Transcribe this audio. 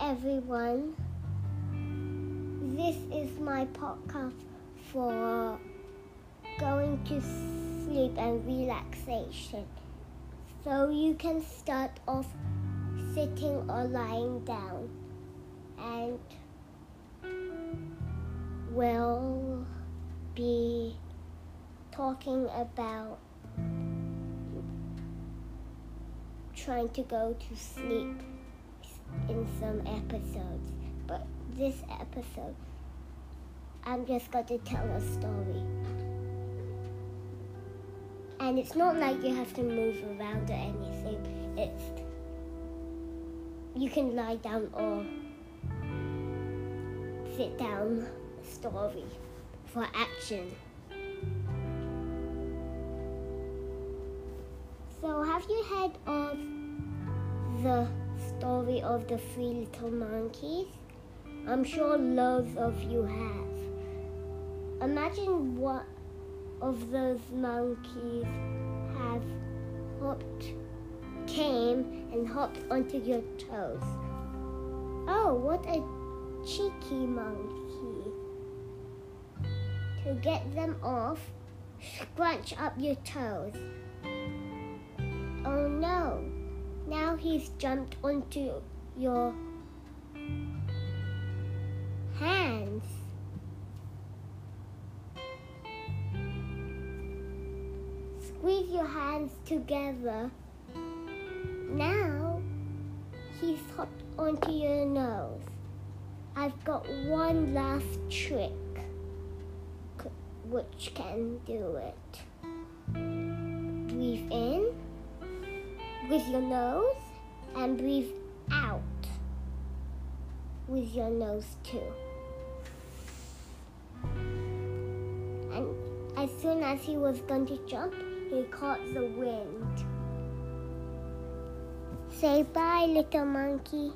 everyone. This is my podcast for going to sleep and relaxation. So you can start off sitting or lying down and we'll be talking about trying to go to sleep in some episodes. But this episode, I'm just going to tell a story. And it's not like you have to move around or anything. It's you can lie down or sit down story for action. So, have you heard of the story of the three little monkeys? I'm sure loads of you have. Imagine what of those monkeys have hopped, came and hopped onto your toes. Oh, what a cheeky monkey. To get them off, scrunch up your toes. Now he's jumped onto your hands. Squeeze your hands together. Now he's hopped onto your nose. I've got one last trick which can do it. With your nose and breathe out with your nose too. And as soon as he was going to jump, he caught the wind. Say bye, little monkey.